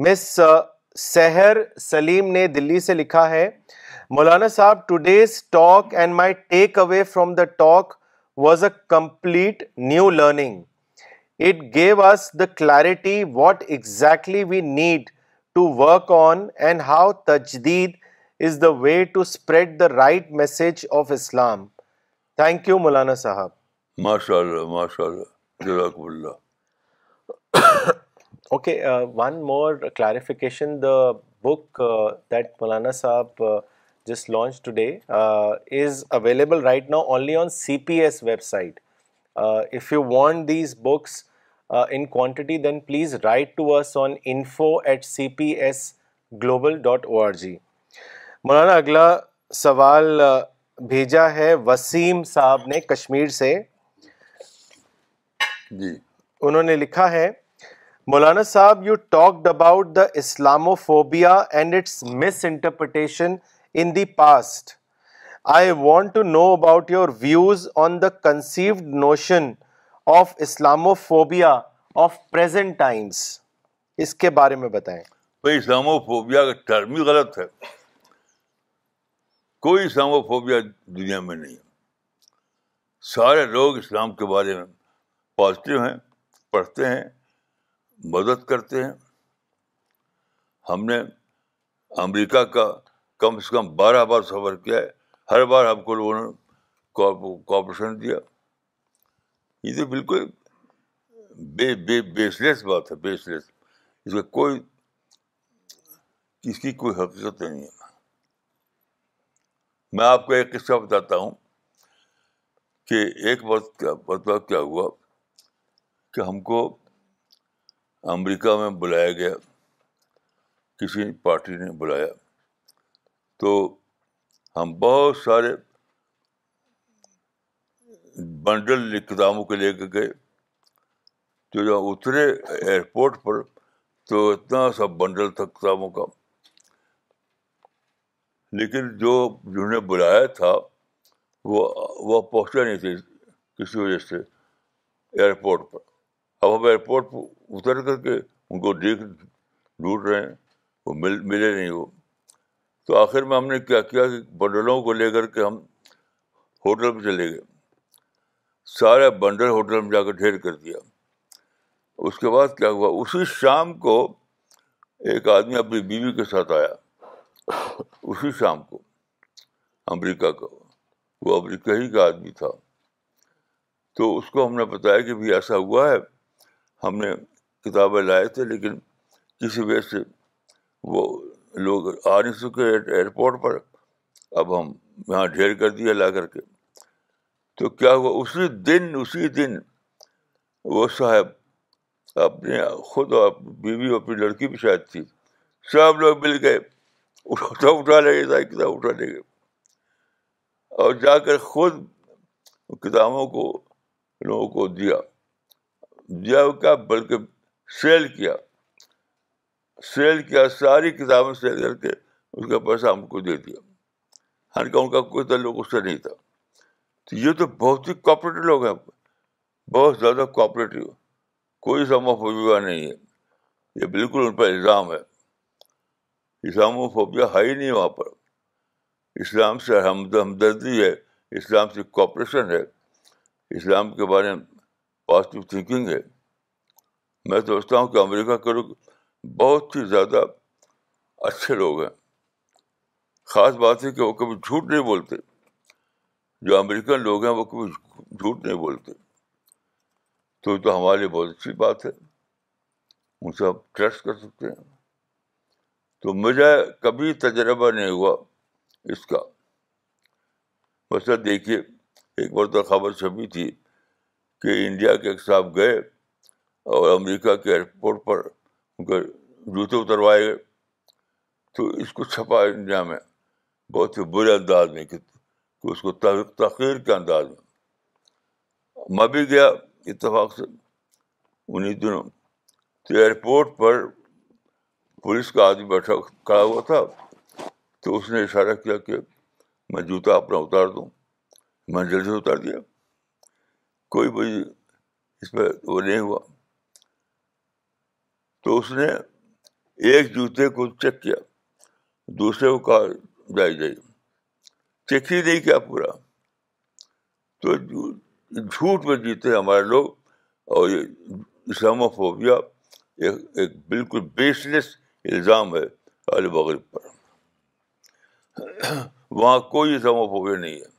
مس سہر سلیم نے دلی سے لکھا ہے مولانا صاحب today's talk and my takeaway from the talk was a complete new learning it gave us the clarity what exactly we need to work on and how تجدید is the way to spread the right message of Islam thank you مولانا صاحب ماشاء ماشاء اللہ اللہ okay one more clarification the book that مولانا صاحب جس launch today is available right now only on C P S website if you want these books in quantity then please write to us on info at C P S global dot O R G مولانا اگلا سوال بھیجا ہے وسیم صاحب نے کشمیر سے جی انہوں نے لکھا ہے مولانا صاحب you talked about the Islamophobia and its misinterpretation in the past I want to know about your views on the conceived notion of Islamophobia present times اس کے بارے میں بتائیں بھائی اسلامو فوبیا کا ٹرم ہی غلط ہے کوئی اسلامو فوبیا دنیا میں نہیں سارے لوگ اسلام کے بارے میں پازیٹیو ہیں پڑھتے ہیں مدد کرتے ہیں ہم نے امریکہ کا کم سے کم بارہ بار سفر کیا ہے ہر بار ہم کو لوگوں نے کوپریشن دیا یہ تو بالکل بے بے بیس لیس بات ہے بیس لیس اس کا کوئی اس کی کوئی حقیقت نہیں ہے میں آپ کو ایک قصہ بتاتا ہوں کہ ایک کیا بتلا کیا ہوا کہ ہم کو امریکہ میں بلایا گیا کسی پارٹی نے بلایا تو ہم بہت سارے بنڈل کتابوں کے لے کے گئے تو جب اترے ایئرپورٹ پر تو اتنا سا بنڈل تھا کتابوں کا لیکن جو جنہوں نے بلایا تھا وہ وہ پہنچا نہیں تھے کسی وجہ سے ایئرپورٹ پر اب ہم ایئرپورٹ پر اتر کر کے ان کو دیکھ ڈھونڈ رہے ہیں وہ مل ملے نہیں وہ تو آخر میں ہم نے کیا کیا کہ بنڈلوں کو لے کر کے ہم ہوٹل پہ چلے گئے سارے بنڈر ہوٹل میں جا کر ڈھیر کر دیا اس کے بعد کیا ہوا اسی شام کو ایک آدمی اپنی بیوی کے ساتھ آیا اسی شام کو امریکہ کا وہ امریکہ ہی کا آدمی تھا تو اس کو ہم نے بتایا کہ بھائی ایسا ہوا ہے ہم نے کتابیں لائے تھے لیکن کسی وجہ سے وہ لوگ آ نہیں سکے ایئرپورٹ پر اب ہم یہاں ڈھیر کر دیا لا کر کے تو کیا ہوا اسی دن اسی دن وہ صاحب اپنے خود اور بیوی اور اپنی لڑکی بھی شاید تھی سب لوگ مل گئے اٹھا اٹھا لے ساری کتاب اٹھا لے گئے اور جا کر خود کتابوں کو لوگوں کو دیا دیا کیا بلکہ سیل کیا سیل کیا ساری کتابیں سیل کر کے اس کا پیسہ ہم کو دے دیا حالانکہ ان کا کوئی تعلق اس سے نہیں تھا تو یہ تو بہت ہی کوپریٹو لوگ ہیں بہت زیادہ کوپریٹو کوئی اسلام و نہیں ہے یہ بالکل ان پر الزام ہے اسلام و ہے ہی نہیں وہاں پر اسلام سے ہمدردی ہے اسلام سے کوپریشن ہے اسلام کے بارے میں پازیٹیو تھینکنگ ہے میں سوچتا ہوں کہ امریکہ کے لوگ بہت ہی زیادہ اچھے لوگ ہیں خاص بات ہے کہ وہ کبھی جھوٹ نہیں بولتے جو امریکن لوگ ہیں وہ کبھی جھوٹ نہیں بولتے تو تو ہمارے لیے بہت اچھی بات ہے ان سے آپ ٹرسٹ کر سکتے ہیں تو مجھے کبھی تجربہ نہیں ہوا اس کا بس دیکھیے ایک بار تو خبر چھپی تھی کہ انڈیا کے ایک صاحب گئے اور امریکہ کے ایئرپورٹ پر ان کے جوتے اتروائے گئے تو اس کو چھپا انڈیا میں بہت ہی برے انداز میں کہ کہ اس کو تحقیر کے انداز میں میں بھی گیا اتفاق سے انہیں دنوں تو ایئرپورٹ پر پولیس کا آدمی بیٹھا کھڑا ہوا تھا تو اس نے اشارہ کیا کہ میں جوتا اپنا اتار دوں میں نے جلدی اتار دیا کوئی بھی اس پہ وہ نہیں ہوا تو اس نے ایک جوتے کو چیک کیا دوسرے کو کہا جائی جائی چیک ہی نہیں کیا پورا تو جھوٹ میں جیتے ہمارے لوگ اور اسلام و فوبیا ایک ایک بالکل بیس لیس الزام ہے علی بغرب پر وہاں کوئی اسلام و فوبیا نہیں ہے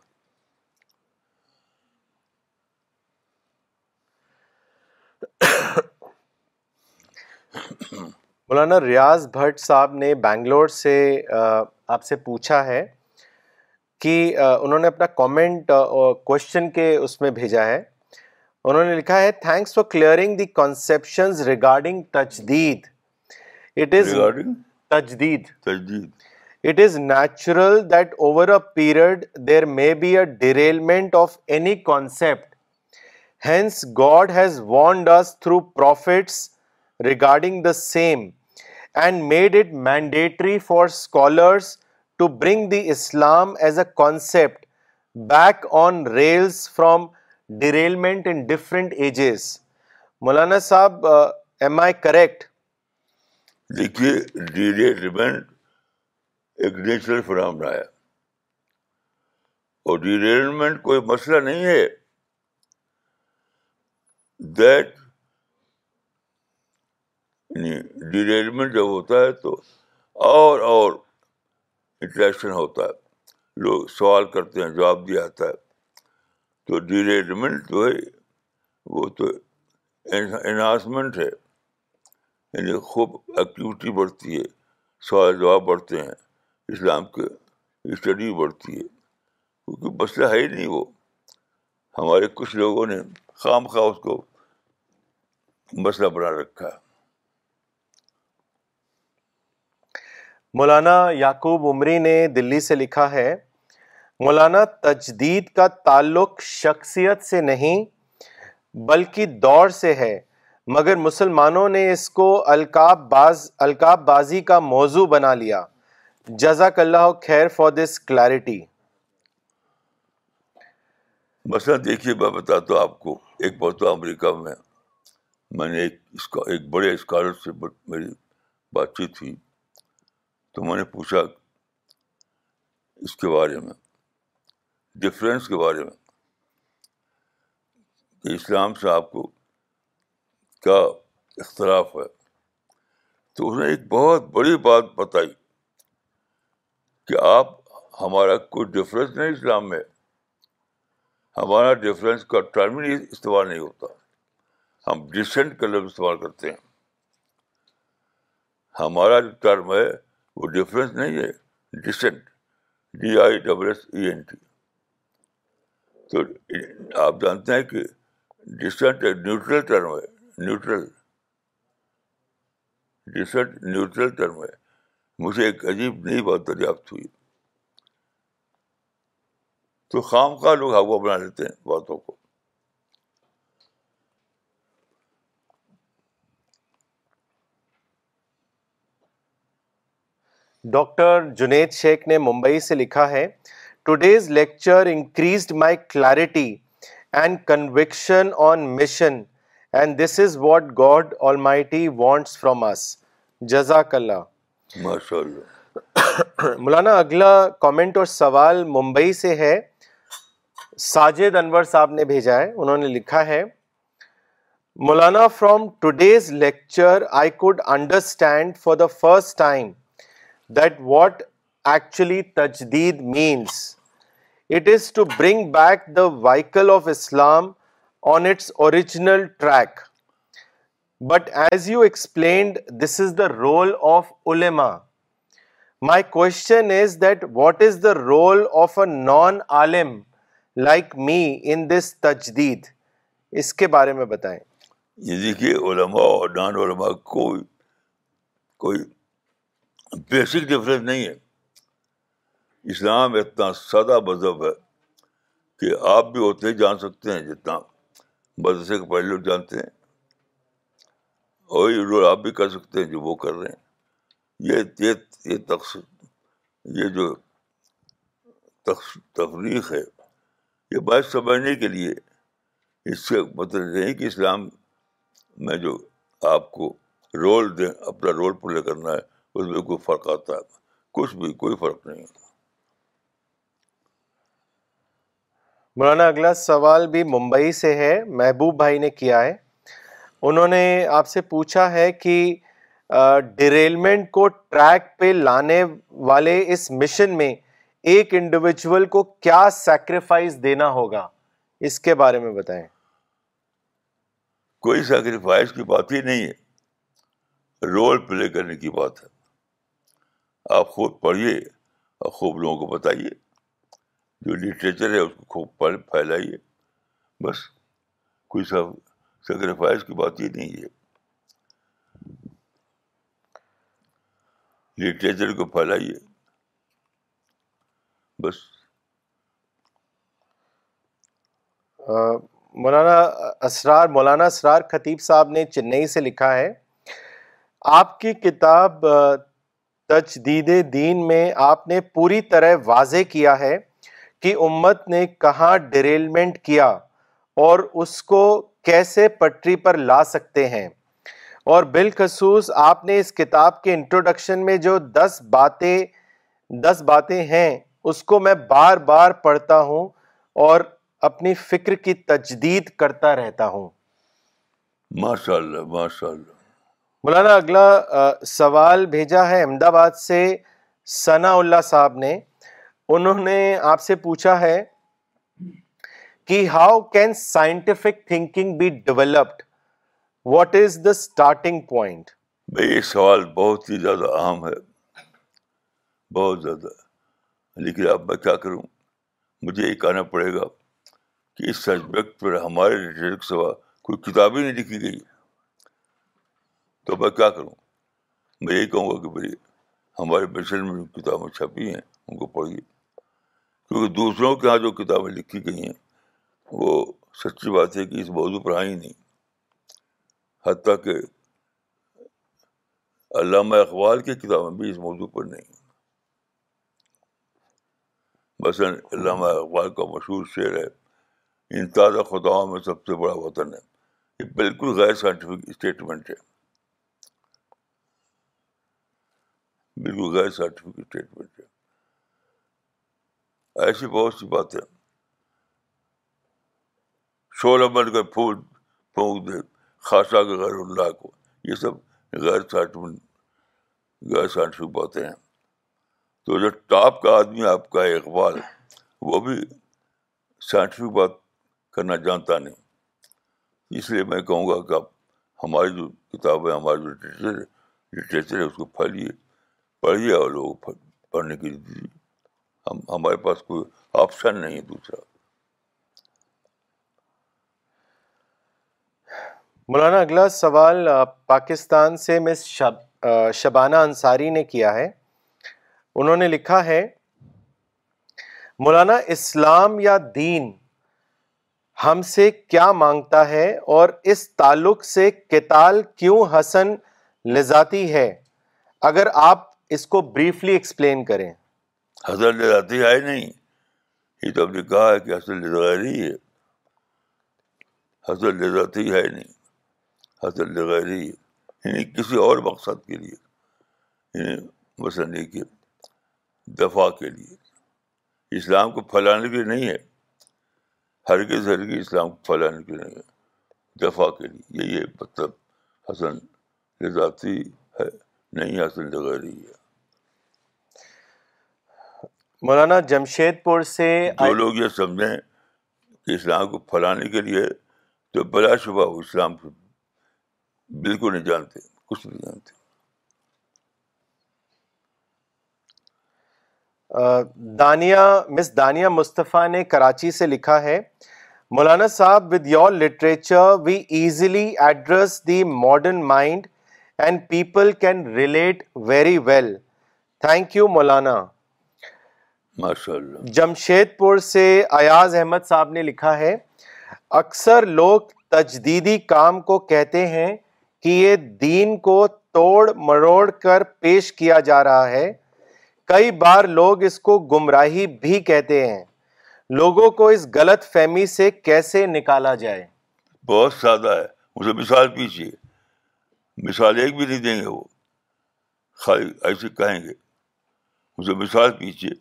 مولانا ریاض بھٹ صاحب نے بنگلور سے آپ سے پوچھا ہے کہ انہوں نے اپنا کامنٹ کوشچن کے اس میں بھیجا ہے انہوں نے لکھا ہے thanks for clearing the conception regarding تجدید اٹ از تجدید تجدید it is natural that over a period there may be a derailment of any concept hence God has warned us through prophets regarding the same and made it mandatory for scholars to bring the Islam as a concept back on rails from derailment in different ages مولانا صاحب am I correct دیکھیے derailment ایک natural from رہا ہے اور derailment کوئی مسئلہ نہیں ہے دیٹ یعنی جب ہوتا ہے تو اور اور انٹریکشن ہوتا ہے لوگ سوال کرتے ہیں جواب دیا جاتا ہے تو ڈیلیٹمنٹ جو ہے وہ تو انہانسمنٹ ہے یعنی خوب ایکٹیوٹی بڑھتی ہے سوال جواب بڑھتے ہیں اسلام کے اسٹڈی بڑھتی ہے کیونکہ مسئلہ ہے ہی نہیں وہ ہمارے کچھ لوگوں نے خام خواہ اس کو مسئلہ بنا رکھا ہے مولانا یعقوب عمری نے دلی سے لکھا ہے مولانا تجدید کا تعلق شخصیت سے نہیں بلکہ دور سے ہے مگر مسلمانوں نے اس کو القاب باز القاب بازی کا موضوع بنا لیا جزاک اللہ خیر فار دس کلیرٹی مسئلہ دیکھیے میں بتاتا ہوں آپ کو ایک بہت امریکہ میں میں نے ایک بڑے اسکالر سے میری بات چیت ہوئی تو میں نے پوچھا اس کے بارے میں ڈفرینس کے بارے میں کہ اسلام سے آپ کو کیا اختلاف ہے تو اس نے ایک بہت بڑی بات بتائی کہ آپ ہمارا کوئی ڈفرینس نہیں اسلام میں ہمارا ڈفرینس کا ٹرم ہی استعمال نہیں ہوتا ہم ڈسینٹ کا لفظ استعمال کرتے ہیں ہمارا جو ٹرم ہے وہ ڈفرینس نہیں ہے dissent D I double S E N T تو آپ جانتے ہیں کہ ڈسینٹ ایک نیوٹرل ٹرم ہے نیوٹرل ڈسینٹ نیوٹرل ٹرم ہے مجھے ایک عجیب نئی بات دریافت ہوئی تو خام خواہ لوگ ہوا بنا لیتے ہیں باتوں کو ڈاکٹر جنید شیخ نے ممبئی سے لکھا ہے today's lecture increased my clarity and conviction on mission and this is what God Almighty wants from us جزاک اللہ ماشاء اللہ مولانا اگلا کامنٹ اور سوال ممبئی سے ہے ساجد انور صاحب نے بھیجا ہے انہوں نے لکھا ہے مولانا from today's lecture I could understand for the first time that what actually تجدید means it is to bring back the vehicle of Islam on its original track but as you explained this is the role of علما my question is that what is the role of a non Alam like me in this تجدید اس کے بارے میں بتائیں یہ دیکھیے علما اور نان علما کوئی بیسک ڈفرینس نہیں ہے اسلام اتنا سادہ مذہب ہے کہ آپ بھی ہوتے جان سکتے ہیں جتنا مدرسے کے پہلے لوگ جانتے ہیں اور یہ رول آپ بھی کر سکتے ہیں جو وہ کر رہے ہیں یہ یہ تقس یہ جو تخلیق ہے یہ بات سمجھنے کے لیے اس سے مطلب نہیں کہ اسلام میں جو آپ کو رول دیں اپنا رول پلے کرنا ہے اس میں کوئی فرق آتا ہے کچھ بھی کوئی فرق نہیں ہوتا مولانا اگلا سوال بھی ممبئی سے ہے محبوب بھائی نے کیا ہے انہوں نے آپ سے پوچھا ہے کہ ڈیریلمنٹ کو ٹریک پہ لانے والے اس مشن میں ایک انڈیویجول کو کیا سیکریفائز دینا ہوگا اس کے بارے میں بتائیں کوئی سیکریفائز کی بات ہی نہیں ہے رول پلے کرنے کی بات ہے آپ خوب پڑھیے اور خوب لوگوں کو بتائیے جو لٹریچر ہے اس کو خوب پڑھ پھیلائیے بس کوئی سب سیکریفائز کی بات یہ نہیں ہے لٹریچر کو پھیلائیے بس مولانا اسرار مولانا اسرار خطیب صاحب نے چنئی سے لکھا ہے آپ کی کتاب تجدید دین میں آپ نے پوری طرح واضح کیا ہے کہ امت نے کہاں ڈیریلمنٹ کیا اور اس کو کیسے پٹری پر لا سکتے ہیں اور بالخصوص آپ نے اس کتاب کے انٹروڈکشن میں جو دس باتیں دس باتیں ہیں اس کو میں بار بار پڑھتا ہوں اور اپنی فکر کی تجدید کرتا رہتا ہوں ماشاء اللہ ماشاء اللہ مولانا اگلا سوال بھیجا ہے احمد آباد سے سنا اللہ صاحب نے انہوں نے آپ سے پوچھا ہے کہ how can scientific thinking be developed what is the starting point بھائی یہ سوال بہت ہی زیادہ اہم ہے بہت زیادہ لیکن اب میں کیا کروں مجھے یہ کہنا پڑے گا کہ اس سبجیکٹ پر ہمارے سوا کوئی کتاب ہی نہیں لکھی گئی تو میں کیا کروں میں یہی کہوں گا کہ بھائی ہمارے مشن میں جو کتابیں چھپی ہیں ان کو پڑھیے کیونکہ دوسروں کے یہاں جو کتابیں لکھی گئی ہیں وہ سچی بات ہے کہ اس موضوع پر آئی نہیں حتیٰ کہ علامہ اقبال کی کتابیں بھی اس موضوع پر نہیں مثلاً علامہ اقبال کا مشہور شعر ہے ان تازہ خطاؤں میں سب سے بڑا وطن ہے یہ بالکل غیر سائنٹیفک اسٹیٹمنٹ ہے بالکل غیر سرٹیفک اسٹیٹمنٹ ہے ایسی بہت سی باتیں شول امن کا پھول پھونک دے خاصا کے غیر اللہ کو یہ سب غیر سرٹیفکن غیر سائنٹیفک باتیں ہیں تو جو ٹاپ کا آدمی آپ کا اقبال وہ بھی سائنٹیفک بات کرنا جانتا نہیں اس لیے میں کہوں گا کہ آپ ہماری جو کتاب ہے ہماری جو لٹریچر ہے لٹریچر ہے اس کو پھیلیے پڑھیے اور لوگ پڑھنے کے لیے دیجیے ہم ہمارے پاس کوئی آپشن نہیں ہے دوسرا مولانا اگلا سوال پاکستان سے مس شبانہ انصاری نے کیا ہے انہوں نے لکھا ہے مولانا اسلام یا دین ہم سے کیا مانگتا ہے اور اس تعلق سے کتال کیوں حسن لذاتی ہے اگر آپ اس کو بریفلی ایکسپلین کریں حضر ذاتی ہے نہیں یہ تو ہم نے کہا ہے کہ حضر لذاتی ہے حضر ذاتی ہے نہیں حسن ذغیر ہے یعنی کسی اور مقصد کے لیے یعنی یہ کہ دفاع کے لیے اسلام کو پھیلانے کے لیے نہیں ہے ہر کے کے اسلام کو پھیلانے کے لیے نہیں ہے دفاع کے لیے یہ مطلب حسن ذاتی ہے نہیں حسن ذہری ہے مولانا جمشید پور سے جو لوگ یہ سمجھیں کہ اسلام کو پھیلانے کے لیے تو بلا شبہ اسلام بالکل نہیں جانتے کچھ نہیں جانتے دانیہ مس دانیہ مصطفیٰ نے کراچی سے لکھا ہے مولانا صاحب with your literature we easily address the modern mind and people can relate very well thank you مولانا ماشاء اللہ جمشید پور سے ایاز احمد صاحب نے لکھا ہے اکثر لوگ تجدیدی کام کو کہتے ہیں کہ یہ دین کو توڑ مروڑ کر پیش کیا جا رہا ہے کئی بار لوگ اس کو گمراہی بھی کہتے ہیں لوگوں کو اس غلط فہمی سے کیسے نکالا جائے بہت سادہ ہے مجھے مثال پیچھیے مثال ایک بھی نہیں دیں گے وہ خالی ایسے کہیں گے مجھے مثال پیچھیے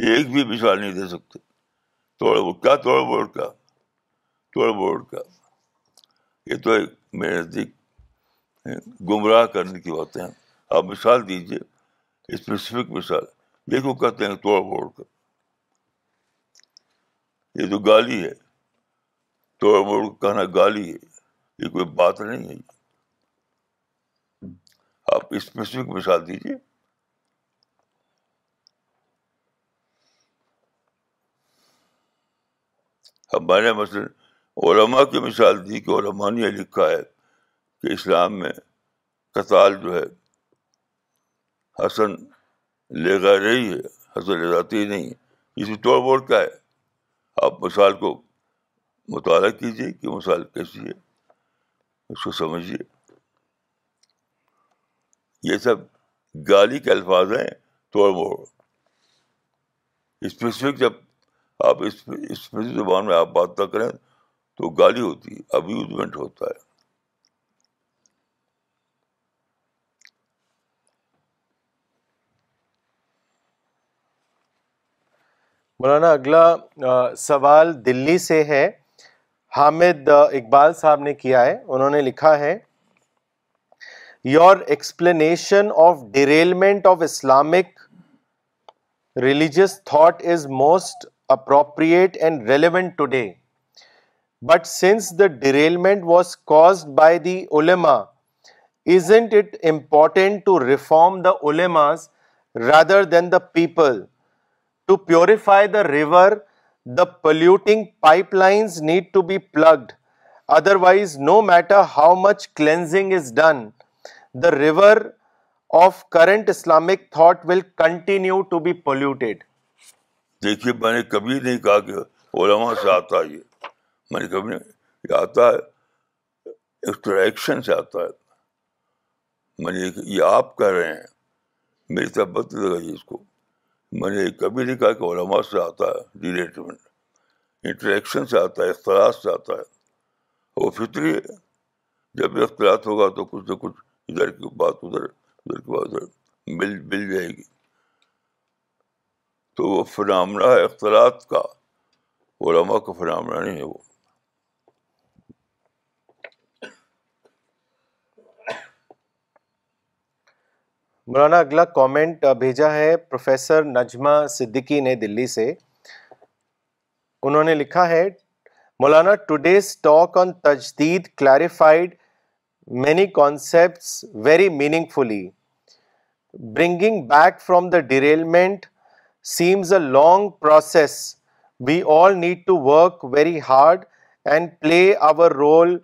ایک بھی مثال نہیں دے سکتے توڑ کیا توڑ بوڑ کا توڑ کا یہ تو ایک میرے نزدیک گمراہ کرنے کی باتیں ہیں آپ مثال دیجیے اسپیسیفک مثال دیکھو کہتے ہیں توڑ بوڑھ کا یہ تو گالی ہے توڑ بوڑ کہنا گالی ہے یہ کوئی بات نہیں ہے آپ اسپیسیفک مثال دیجیے اب میں نے مثلاً علما کی مثال دی کہ علماء نے یہ لکھا ہے کہ اسلام میں کتال جو ہے حسن لے گا رہی ہے حسن لے جاتی نہیں ہے اس میں توڑ بوڑ کیا ہے آپ مثال کو مطالعہ کیجیے کہ مثال کیسی ہے اس کو سمجھیے یہ سب گالی کے الفاظ ہیں توڑ موڑ اسپیسیفک جب آپ اس زبان میں آپ بات نہ کریں تو گالی ہوتی ہے ابیوزمنٹ ہوتا ہے مولانا اگلا سوال دلی سے ہے حامد اقبال صاحب نے کیا ہے انہوں نے لکھا ہے your explanation of derailment of Islamic religious thought is most appropriate and relevant today. But since the derailment was caused by the ulema, isn't it important to reform the ulemas rather than the people? To purify the river, the polluting pipelines need to be plugged. Otherwise, no matter how much cleansing is done, the river of current Islamic thought will continue to be polluted. دیکھیے میں نے کبھی نہیں کہا کہ علما سے آتا ہے یہ میں نے کبھی نہیں یہ آتا ہے اسٹریکشن سے آتا ہے میں نے یہ آپ کہہ رہے ہیں میری طرف بت لگائی اس کو میں نے کبھی نہیں کہا کہ علما سے آتا ہے ریلیٹمنٹ انٹریکشن سے آتا ہے اختلاط سے آتا ہے وہ فطری ہے جب اختلاط ہوگا تو کچھ نہ کچھ ادھر کی بات ادھر ادھر کی بات ادھر مل مل جائے گی تو وہ فنامنا ہے اختلاط کا کا فنامنا نہیں ہے وہ مولانا اگلا کامنٹ بھیجا ہے پروفیسر نجمہ صدیقی نے دلی سے انہوں نے لکھا ہے مولانا ٹوڈیز ٹاک آن تجدید clarified many concepts very meaningfully bringing back from the derailment seems a long process we all need to work very hard and play our role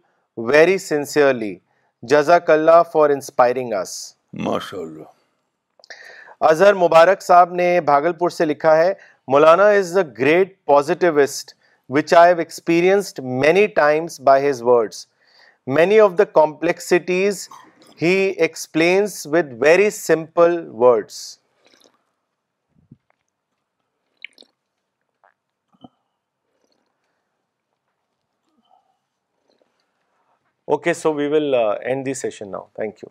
very sincerely جزاک اللہ for inspiring اس ماشاء اللہ اظہر مبارک صاحب نے بھاگل پور سے لکھا ہے مولانا is a great positivist which I have experienced many times by his words many of the complexities he explains with very simple words Okay, so we will uh, end this session now. Thank you.